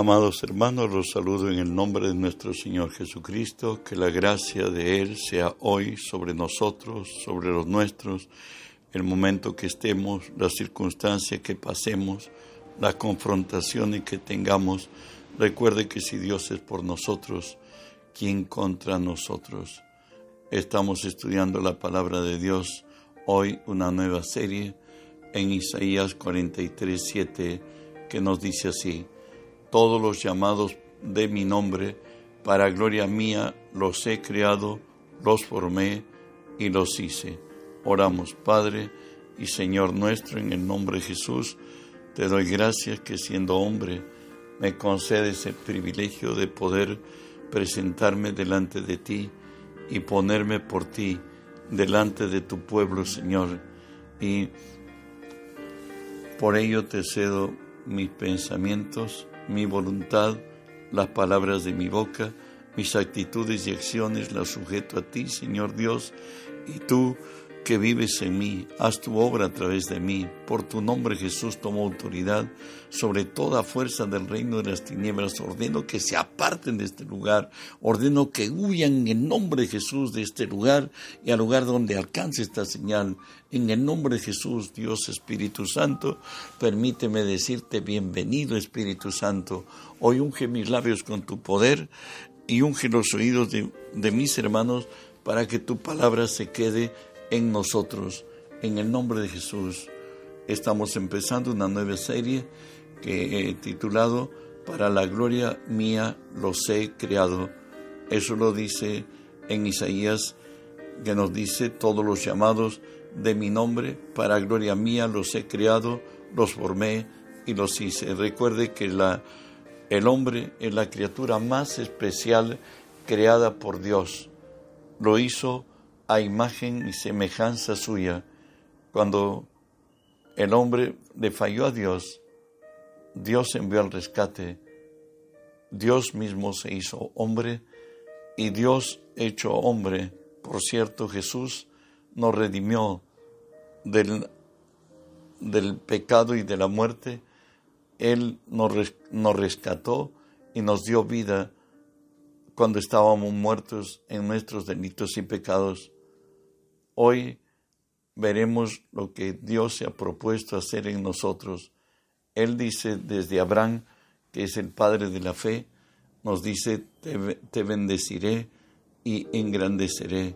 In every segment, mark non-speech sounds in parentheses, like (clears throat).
Amados hermanos, los saludo en el nombre de nuestro Señor Jesucristo, que la gracia de Él sea hoy sobre nosotros, sobre los nuestros, el momento que estemos, la circunstancia que pasemos, la confrontación que tengamos. Recuerde que si Dios es por nosotros, ¿quién contra nosotros? Estamos estudiando la palabra de Dios, hoy una nueva serie en Isaías 43, 7, que nos dice así todos los llamados de mi nombre, para gloria mía los he creado, los formé y los hice. Oramos, Padre y Señor nuestro, en el nombre de Jesús, te doy gracias que siendo hombre me concedes el privilegio de poder presentarme delante de ti y ponerme por ti delante de tu pueblo, Señor. Y por ello te cedo mis pensamientos, mi voluntad, las palabras de mi boca, mis actitudes y acciones las sujeto a ti, Señor Dios, y tú que vives en mí, haz tu obra a través de mí. Por tu nombre Jesús tomo autoridad sobre toda fuerza del reino de las tinieblas. Ordeno que se aparten de este lugar. Ordeno que huyan en el nombre de Jesús de este lugar y al lugar donde alcance esta señal. En el nombre de Jesús, Dios Espíritu Santo, permíteme decirte bienvenido Espíritu Santo. Hoy unge mis labios con tu poder y unge los oídos de, de mis hermanos para que tu palabra se quede en nosotros. En el nombre de Jesús estamos empezando una nueva serie que he titulado Para la gloria mía los he creado. Eso lo dice en Isaías, que nos dice, todos los llamados de mi nombre, para gloria mía los he creado, los formé y los hice. Recuerde que el hombre es la criatura más especial creada por Dios. Lo hizo a imagen y semejanza suya. Cuando el hombre le falló a Dios, Dios envió al rescate. Dios mismo se hizo hombre y Dios hecho hombre, por cierto, Jesús nos redimió del, del pecado y de la muerte. Él nos, nos rescató y nos dio vida cuando estábamos muertos en nuestros delitos y pecados. Hoy veremos lo que Dios se ha propuesto hacer en nosotros. Él dice desde Abraham, que es el padre de la fe, nos dice, te, bendeciré y engrandeceré.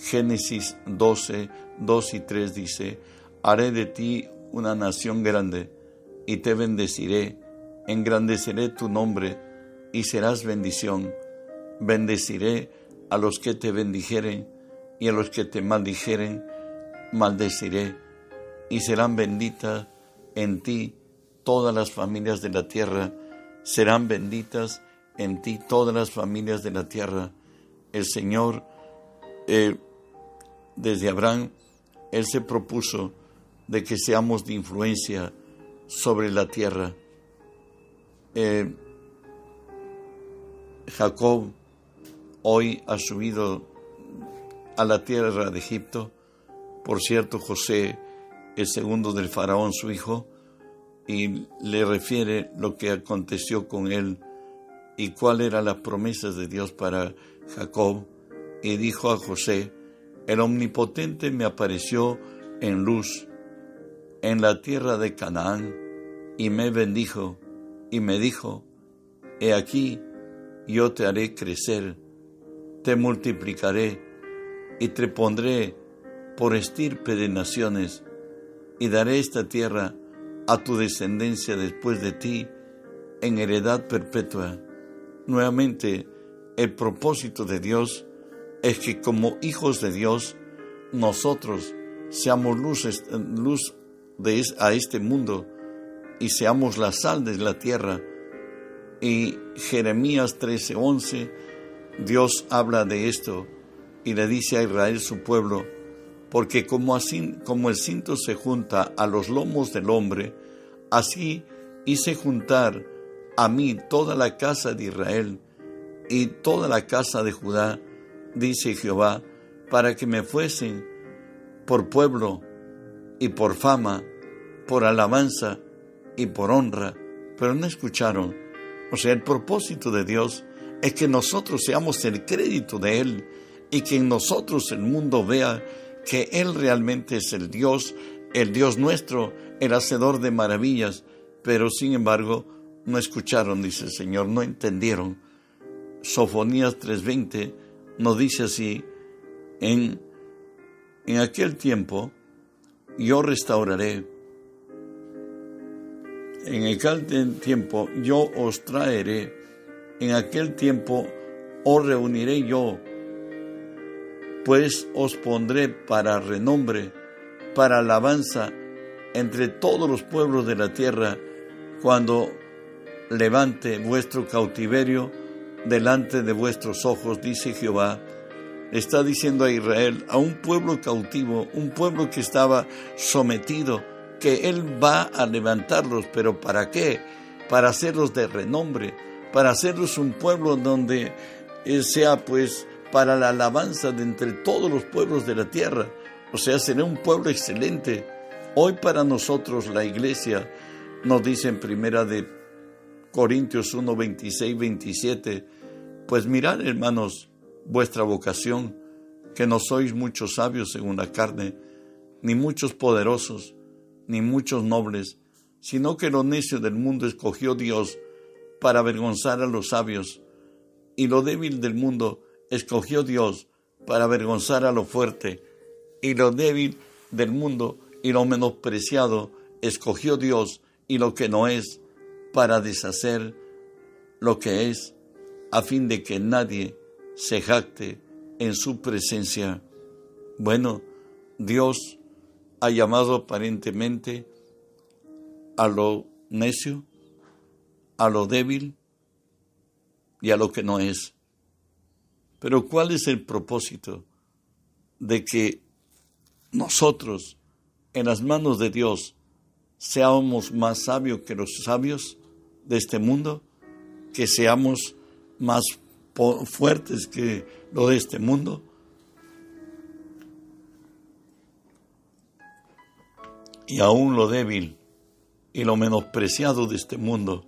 Génesis 12, 2 y 3 dice, haré de ti una nación grande y te bendeciré, engrandeceré tu nombre y serás bendición. Bendeciré a los que te bendijeren y a los que te maldijeren, maldeciré, y serán benditas en ti todas las familias de la tierra, serán benditas en ti todas las familias de la tierra. El Señor, eh, desde Abraham, Él se propuso de que seamos de influencia sobre la tierra. Eh, Jacob hoy ha subido a la tierra de Egipto. Por cierto, José, el segundo del faraón, su hijo, y le refiere lo que aconteció con él y cuáles eran las promesas de Dios para Jacob. Y dijo a José, el omnipotente me apareció en luz en la tierra de Canaán y me bendijo y me dijo, he aquí, yo te haré crecer, te multiplicaré y te pondré por estirpe de naciones, y daré esta tierra a tu descendencia después de ti en heredad perpetua. Nuevamente, el propósito de Dios es que como hijos de Dios, nosotros seamos luz, de, a este mundo y seamos la sal de la tierra. Y Jeremías 13:11, Dios habla de esto y le dice a Israel su pueblo, porque como, así, como el cinto se junta a los lomos del hombre, así hice juntar a mí toda la casa de Israel y toda la casa de Judá, dice Jehová, para que me fuesen por pueblo y por fama, por alabanza y por honra, pero no escucharon. O sea, el propósito de Dios es que nosotros seamos el crédito de Él y que en nosotros el mundo vea que Él realmente es el Dios, el Dios nuestro, el hacedor de maravillas, pero sin embargo no escucharon, dice el Señor, no entendieron. Sofonías 3:20 nos dice así, en, en aquel tiempo yo restauraré, en aquel tiempo yo os traeré, en aquel tiempo os reuniré yo, pues os pondré para renombre, para alabanza entre todos los pueblos de la tierra, cuando levante vuestro cautiverio delante de vuestros ojos, dice Jehová. Está diciendo a Israel, a un pueblo cautivo, un pueblo que estaba sometido, que Él va a levantarlos, pero ¿para qué? Para hacerlos de renombre, para hacerlos un pueblo donde sea pues para la alabanza de entre todos los pueblos de la tierra. O sea, será un pueblo excelente. Hoy para nosotros la iglesia nos dice en primera de Corintios 1, 26, 27. Pues mirad, hermanos, vuestra vocación, que no sois muchos sabios según la carne, ni muchos poderosos, ni muchos nobles, sino que lo necio del mundo escogió Dios para avergonzar a los sabios, y lo débil del mundo escogió Dios para avergonzar a lo fuerte, y lo débil del mundo y lo menospreciado escogió Dios, y lo que no es, para deshacer lo que es, a fin de que nadie se jacte en su presencia. Bueno, Dios ha llamado aparentemente a lo necio, a lo débil y a lo que no es. Pero ¿cuál es el propósito de que nosotros, en las manos de Dios, seamos más sabios que los sabios? de este mundo, que seamos más fuertes que lo de este mundo. Y aún lo débil y lo menospreciado de este mundo,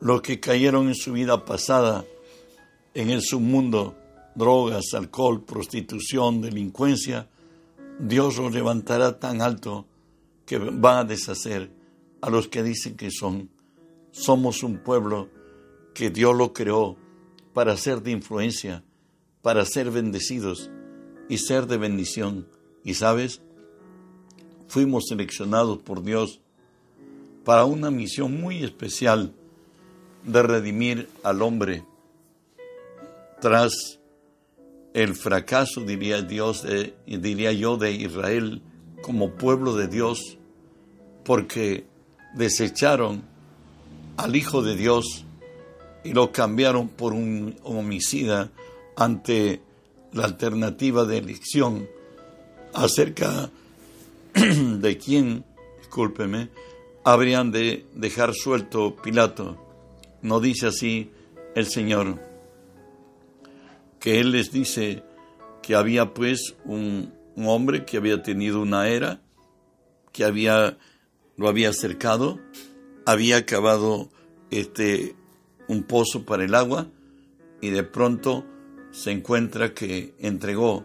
los que cayeron en su vida pasada en el submundo, drogas, alcohol, prostitución, delincuencia, Dios los levantará tan alto que va a deshacer a los que dicen que son somos un pueblo que Dios lo creó para ser de influencia, para ser bendecidos y ser de bendición. Y sabes, fuimos seleccionados por Dios para una misión muy especial de redimir al hombre tras el fracaso, diría Dios, diría yo, de Israel como pueblo de Dios, porque desecharon al Hijo de Dios y lo cambiaron por un homicida ante la alternativa de elección acerca (clears throat) de quién, discúlpeme, habrían de dejar suelto Pilato. No dice así el Señor, que Él les dice que había pues un, hombre que había tenido una era, que había, lo había acercado había cavado este, un pozo para el agua y de pronto se encuentra que entregó,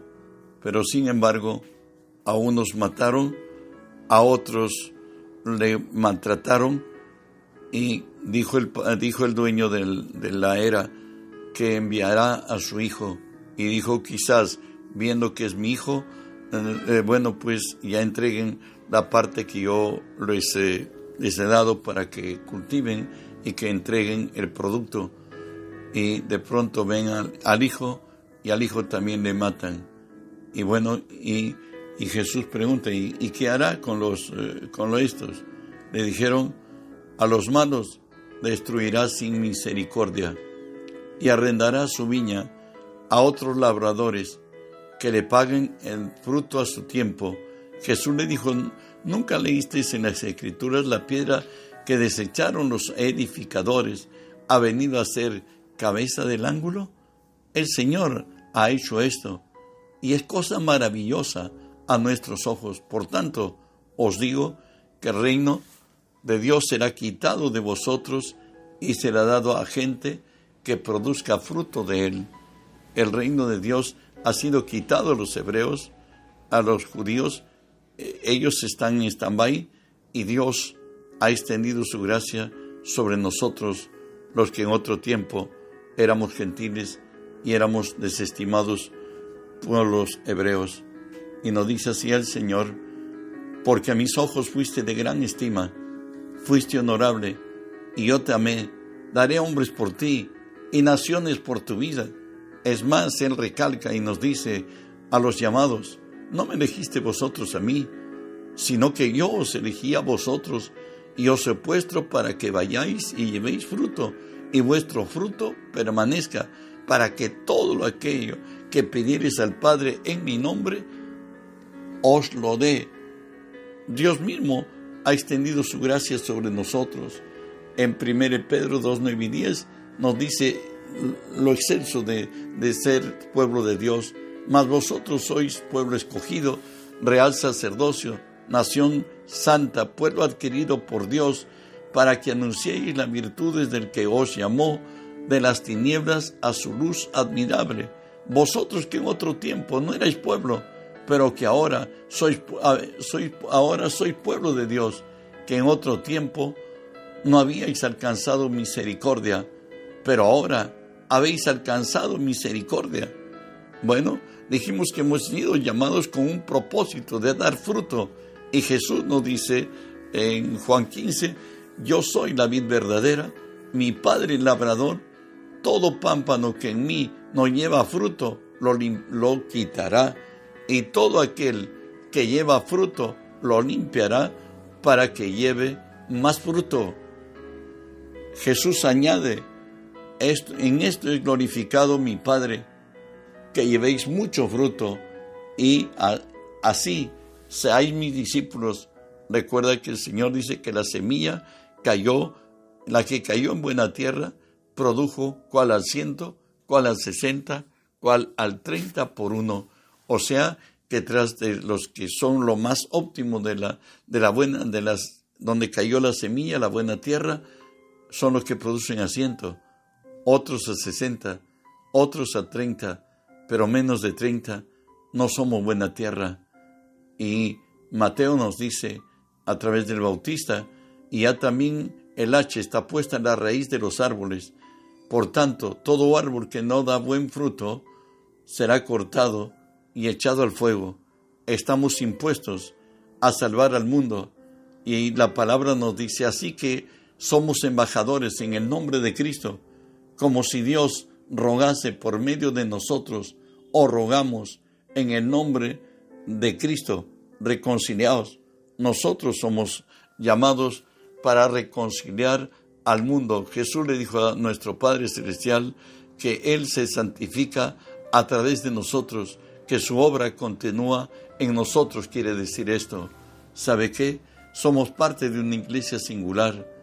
pero sin embargo a unos mataron, a otros le maltrataron y dijo el, dijo el dueño de la era que enviará a su hijo y dijo quizás viendo que es mi hijo, eh, bueno pues ya entreguen la parte que yo les he dado para que cultiven y que entreguen el producto. Y de pronto ven al, hijo y al hijo también le matan. Y bueno, y, Jesús pregunta, ¿y, qué hará con los, eh, con estos? Le dijeron, a los malos destruirá sin misericordia y arrendará su viña a otros labradores que le paguen el fruto a su tiempo. Jesús le dijo, ¿Nunca leísteis en las Escrituras la piedra que desecharon los edificadores ha venido a ser cabeza del ángulo? El Señor ha hecho esto y es cosa maravillosa a nuestros ojos. Por tanto, os digo que el reino de Dios será quitado de vosotros y será dado a gente que produzca fruto de él. El reino de Dios ha sido quitado a los hebreos, a los judíos, eh, ellos están en stand-by y Dios ha extendido su gracia sobre nosotros, los que en otro tiempo éramos gentiles y éramos desestimados por los hebreos. Y nos dice así el Señor, porque a mis ojos fuiste de gran estima, fuiste honorable, y yo te amé, daré hombres por ti y naciones por tu vida. Es más, Él recalca y nos dice a los llamados, no me elegiste vosotros a mí, sino que yo os elegí a vosotros y os he puesto para que vayáis y llevéis fruto, y vuestro fruto permanezca, para que todo lo aquello que pidiereis al Padre en mi nombre, os lo dé. Dios mismo ha extendido su gracia sobre nosotros. En 1 Pedro 2, 9 y 10 nos dice lo excelso de, de ser pueblo de Dios, mas vosotros sois pueblo escogido, real sacerdocio, nación santa, pueblo adquirido por Dios, para que anunciéis las virtudes del que os llamó de las tinieblas a su luz admirable. Vosotros que en otro tiempo no erais pueblo, pero que ahora sois, sois, ahora sois pueblo de Dios, que en otro tiempo no habíais alcanzado misericordia, pero ahora habéis alcanzado misericordia. Bueno, dijimos que hemos sido llamados con un propósito de dar fruto y Jesús nos dice en Juan 15, yo soy la vid verdadera, mi Padre el labrador, todo pámpano que en mí no lleva fruto, lo, lo quitará, y todo aquel que lleva fruto, lo limpiará para que lleve más fruto. Jesús añade, en esto es glorificado mi Padre, que llevéis mucho fruto, y así seáis mis discípulos. Recuerda que el Señor dice que la semilla cayó, la que cayó en buena tierra, produjo cual al ciento, cual al sesenta, cual al treinta por uno. O sea, que tras de los que son lo más óptimo de la, de la buena, de las, donde cayó la semilla, la buena tierra, son los que producen a ciento, otros a sesenta, otros a treinta, pero menos de treinta, no somos buena tierra. Y Mateo nos dice a través del Bautista, y ya también el hacha está puesta en la raíz de los árboles. Por tanto, todo árbol que no da buen fruto será cortado y echado al fuego. Estamos impuestos a salvar al mundo. Y la palabra nos dice así que somos embajadores en el nombre de Cristo, como si Dios rogase por medio de nosotros o rogamos en el nombre de Cristo reconciliados. Nosotros somos llamados para reconciliar al mundo. Jesús le dijo a nuestro Padre Celestial que Él se santifica a través de nosotros, que su obra continúa en nosotros, quiere decir esto. ¿Sabe qué? Somos parte de una iglesia singular.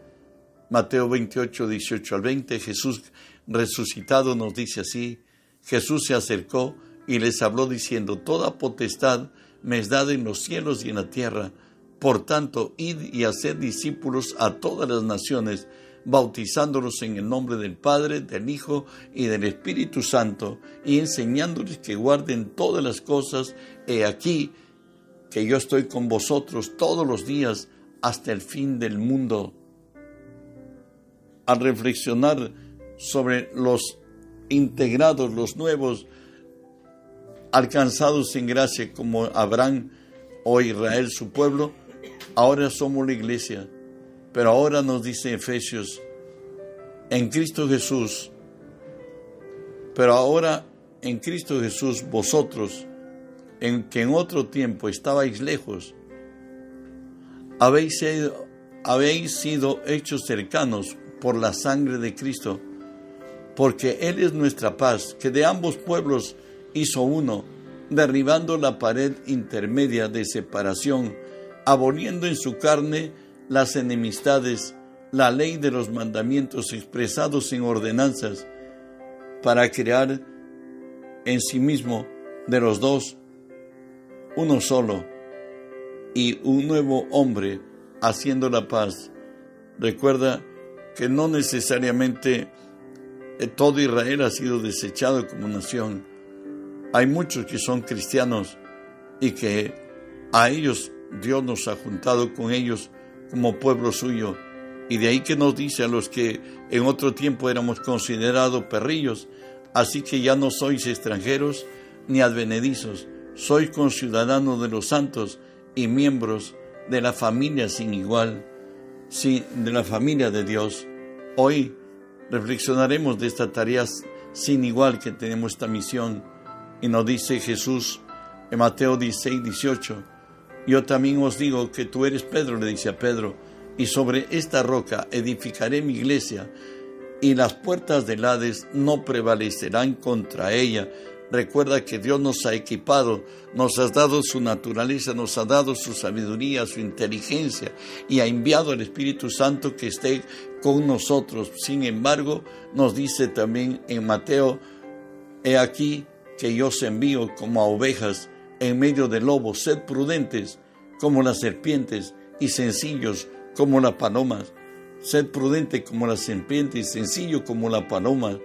Mateo 28, 18 al 20, Jesús resucitado nos dice así, Jesús se acercó y les habló diciendo, Toda potestad me es dada en los cielos y en la tierra. Por tanto, id y haced discípulos a todas las naciones, bautizándolos en el nombre del Padre, del Hijo y del Espíritu Santo, y enseñándoles que guarden todas las cosas. He aquí que yo estoy con vosotros todos los días hasta el fin del mundo. Al reflexionar sobre los integrados, los nuevos, alcanzados en gracia como Abraham o Israel su pueblo, ahora somos la iglesia. Pero ahora nos dice Efesios, en Cristo Jesús, pero ahora en Cristo Jesús vosotros, en que en otro tiempo estabais lejos, habéis sido, habéis sido hechos cercanos por la sangre de Cristo, porque Él es nuestra paz, que de ambos pueblos hizo uno, derribando la pared intermedia de separación, aboliendo en su carne las enemistades, la ley de los mandamientos expresados en ordenanzas, para crear en sí mismo de los dos uno solo y un nuevo hombre haciendo la paz. Recuerda que no necesariamente eh, todo Israel ha sido desechado como nación. Hay muchos que son cristianos y que a ellos Dios nos ha juntado con ellos como pueblo suyo. Y de ahí que nos dice a los que en otro tiempo éramos considerados perrillos, así que ya no sois extranjeros ni advenedizos, sois conciudadanos de los santos y miembros de la familia sin igual, sí, de la familia de Dios. Hoy reflexionaremos de esta tarea sin igual que tenemos esta misión. Y nos dice Jesús en Mateo 16, 18, yo también os digo que tú eres Pedro, le dice a Pedro, y sobre esta roca edificaré mi iglesia, y las puertas del Hades no prevalecerán contra ella. Recuerda que Dios nos ha equipado, nos ha dado su naturaleza, nos ha dado su sabiduría, su inteligencia y ha enviado al Espíritu Santo que esté con nosotros. Sin embargo, nos dice también en Mateo, he aquí que yo os envío como a ovejas en medio de lobos, sed prudentes como las serpientes y sencillos como las palomas. Sed prudente como la serpiente y sencillo como la paloma.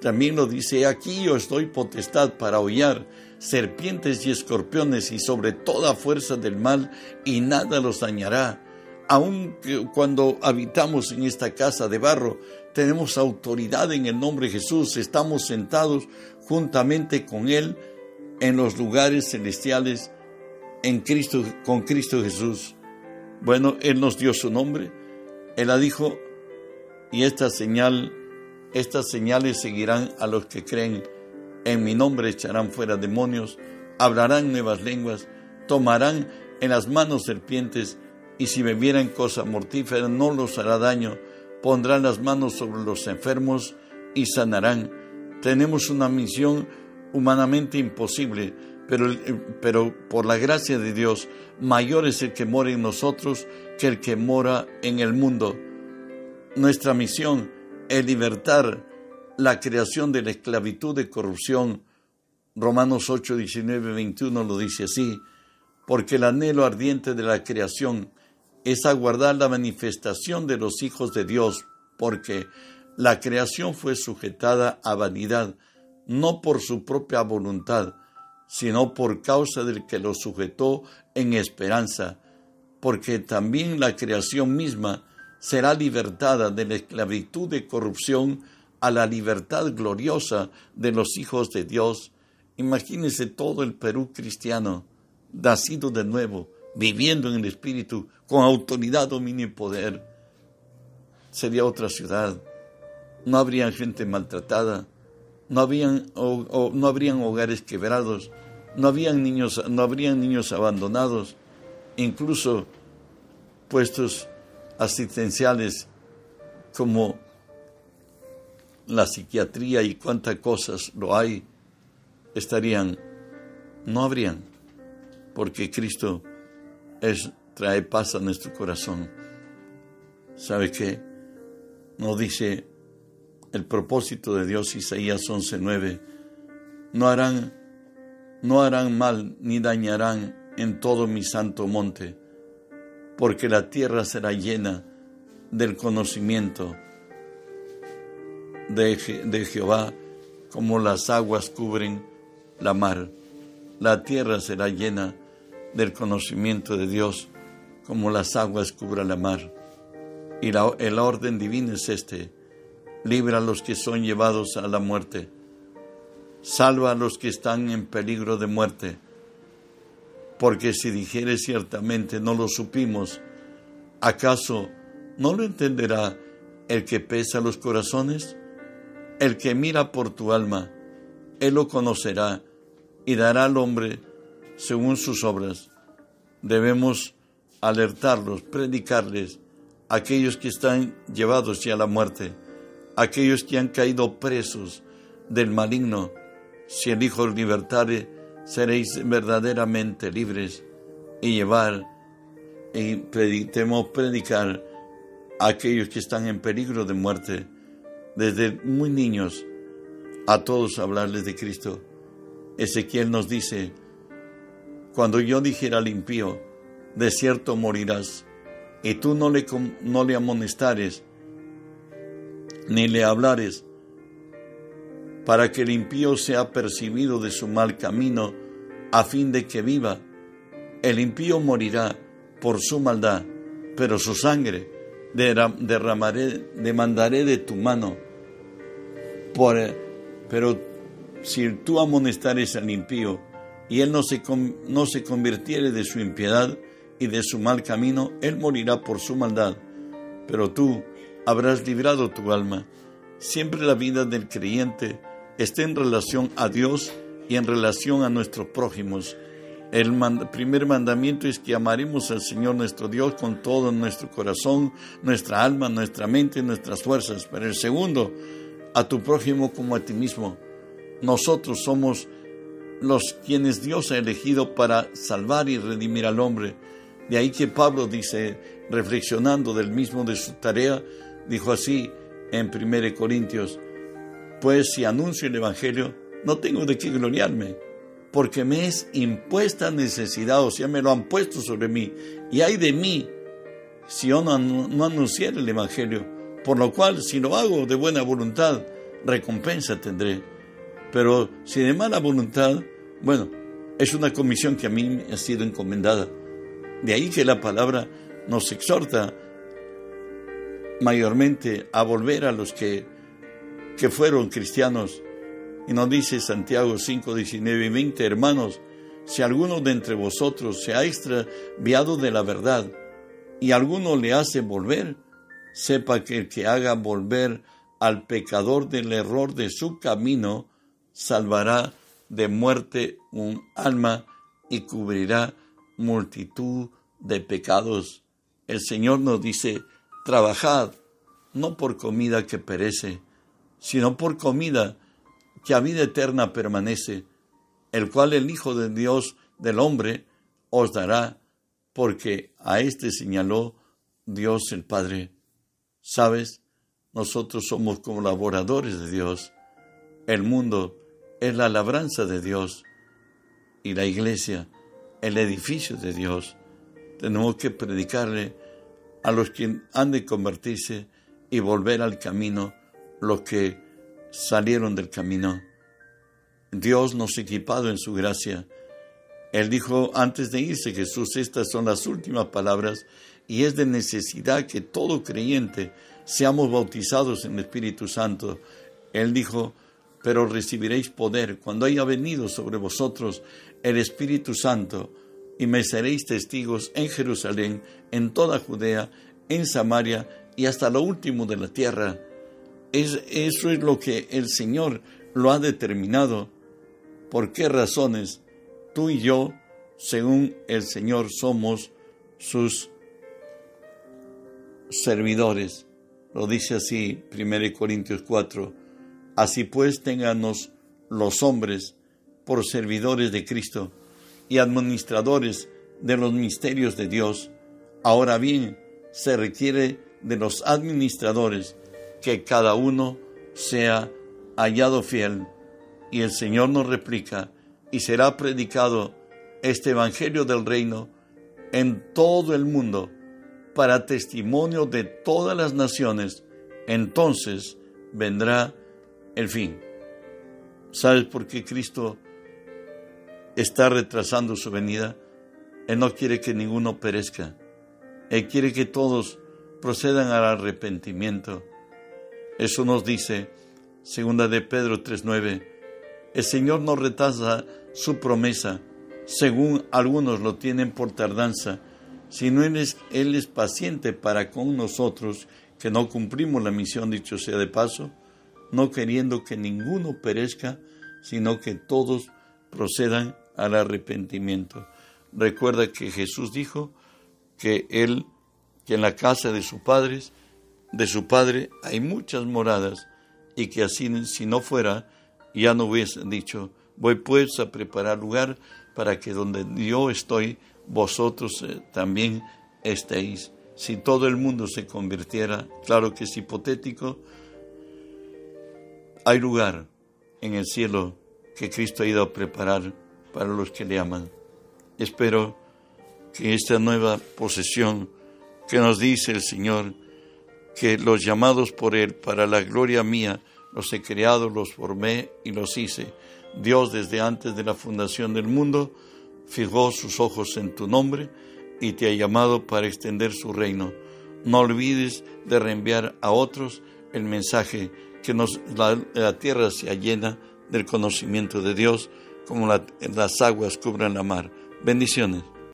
También lo dice, aquí yo estoy potestad para hollar serpientes y escorpiones y sobre toda fuerza del mal y nada los dañará. Aun cuando habitamos en esta casa de barro, tenemos autoridad en el nombre de Jesús, estamos sentados juntamente con Él en los lugares celestiales en Cristo, con Cristo Jesús. Bueno, Él nos dio su nombre, Él la dijo, y esta señal estas señales seguirán a los que creen. En mi nombre echarán fuera demonios, hablarán nuevas lenguas, tomarán en las manos serpientes, y si bebieran cosa mortífera no los hará daño, pondrán las manos sobre los enfermos y sanarán. Tenemos una misión humanamente imposible, pero, pero por la gracia de Dios, mayor es el que mora en nosotros que el que mora en el mundo. Nuestra misión el libertar la creación de la esclavitud de corrupción. Romanos 8, 19, 21 lo dice así, porque el anhelo ardiente de la creación es aguardar la manifestación de los hijos de Dios, porque la creación fue sujetada a vanidad, no por su propia voluntad, sino por causa del que lo sujetó en esperanza, porque también la creación misma será libertada de la esclavitud de corrupción a la libertad gloriosa de los hijos de Dios. Imagínense todo el Perú cristiano, nacido de nuevo, viviendo en el Espíritu, con autoridad, dominio y poder. Sería otra ciudad. No habría gente maltratada, no, habían, no habrían hogares quebrados, no, habían niños, no habrían niños abandonados, incluso puestos asistenciales como la psiquiatría y cuántas cosas lo hay, estarían, no habrían, porque Cristo es, trae paz a nuestro corazón. ¿Sabe qué? Nos dice el propósito de Dios, Isaías 11:9, no harán, no harán mal ni dañarán en todo mi santo monte porque la tierra será llena del conocimiento de, Jehová, como las aguas cubren la mar. La tierra será llena del conocimiento de Dios, como las aguas cubren la mar. Y la, el orden divino es este, libra a los que son llevados a la muerte, salva a los que están en peligro de muerte, porque si dijere ciertamente no lo supimos, ¿acaso no lo entenderá el que pesa los corazones? El que mira por tu alma, él lo conocerá y dará al hombre según sus obras. Debemos alertarlos, predicarles a aquellos que están llevados ya a la muerte, aquellos que han caído presos del maligno. Si el Hijo libertare, seréis verdaderamente libres y llevar y predicemos predicar a aquellos que están en peligro de muerte, desde muy niños, a todos hablarles de Cristo. Ezequiel nos dice, cuando yo dijera al impío, de cierto morirás, y tú no le, no le amonestares, ni le hablares, para que el impío sea percibido de su mal camino, a fin de que viva. El impío morirá por su maldad, pero su sangre derramaré, demandaré de tu mano. Pero si tú amonestares al impío y él no se, no se convirtiere de su impiedad y de su mal camino, él morirá por su maldad. Pero tú habrás librado tu alma. Siempre la vida del creyente está en relación a Dios y en relación a nuestros prójimos. El primer mandamiento es que amaremos al Señor nuestro Dios con todo nuestro corazón, nuestra alma, nuestra mente, nuestras fuerzas. Pero el segundo, a tu prójimo como a ti mismo. Nosotros somos los quienes Dios ha elegido para salvar y redimir al hombre. De ahí que Pablo dice, reflexionando del mismo de su tarea, dijo así en 1 Corintios, pues si anuncio el Evangelio, no tengo de qué gloriarme, porque me es impuesta necesidad, o sea, me lo han puesto sobre mí, y hay de mí si yo no, no anunciara el Evangelio, por lo cual, si lo hago de buena voluntad, recompensa tendré. Pero si de mala voluntad, bueno, es una comisión que a mí me ha sido encomendada. De ahí que la palabra nos exhorta mayormente a volver a los que, que fueron cristianos. Y nos dice Santiago 5, 19 y 20, hermanos, si alguno de entre vosotros se ha extraviado de la verdad y alguno le hace volver, sepa que el que haga volver al pecador del error de su camino, salvará de muerte un alma y cubrirá multitud de pecados. El Señor nos dice, trabajad, no por comida que perece, sino por comida que a vida eterna permanece, el cual el Hijo de Dios del hombre os dará, porque a éste señaló Dios el Padre. ¿Sabes? Nosotros somos colaboradores de Dios. El mundo es la labranza de Dios y la iglesia, el edificio de Dios. Tenemos que predicarle a los que han de convertirse y volver al camino, los que salieron del camino. Dios nos ha equipado en su gracia. Él dijo antes de irse, Jesús, estas son las últimas palabras y es de necesidad que todo creyente seamos bautizados en el Espíritu Santo. Él dijo, pero recibiréis poder cuando haya venido sobre vosotros el Espíritu Santo y me seréis testigos en Jerusalén, en toda Judea, en Samaria y hasta lo último de la tierra. Es, eso es lo que el Señor lo ha determinado. ¿Por qué razones tú y yo, según el Señor, somos sus servidores? Lo dice así 1 Corintios 4. Así pues, ténganos los hombres por servidores de Cristo y administradores de los misterios de Dios. Ahora bien, se requiere de los administradores que cada uno sea hallado fiel. Y el Señor nos replica, y será predicado este Evangelio del Reino en todo el mundo para testimonio de todas las naciones. Entonces vendrá el fin. ¿Sabes por qué Cristo está retrasando su venida? Él no quiere que ninguno perezca. Él quiere que todos procedan al arrepentimiento. Eso nos dice segunda de Pedro 3:9. El Señor no retrasa su promesa, según algunos lo tienen por tardanza, sino él es, él es paciente para con nosotros que no cumplimos la misión, dicho sea de paso, no queriendo que ninguno perezca, sino que todos procedan al arrepentimiento. Recuerda que Jesús dijo que él, que en la casa de sus padres, de su padre hay muchas moradas, y que así si no fuera, ya no hubiese dicho, voy pues a preparar lugar para que donde yo estoy, vosotros eh, también estéis. Si todo el mundo se convirtiera, claro que es hipotético, hay lugar en el cielo que Cristo ha ido a preparar para los que le aman. Espero que esta nueva posesión que nos dice el Señor, que los llamados por Él para la gloria mía, los he creado, los formé y los hice. Dios desde antes de la fundación del mundo fijó sus ojos en tu nombre y te ha llamado para extender su reino. No olvides de reenviar a otros el mensaje que la, tierra sea llena del conocimiento de Dios como las aguas cubran la mar. Bendiciones.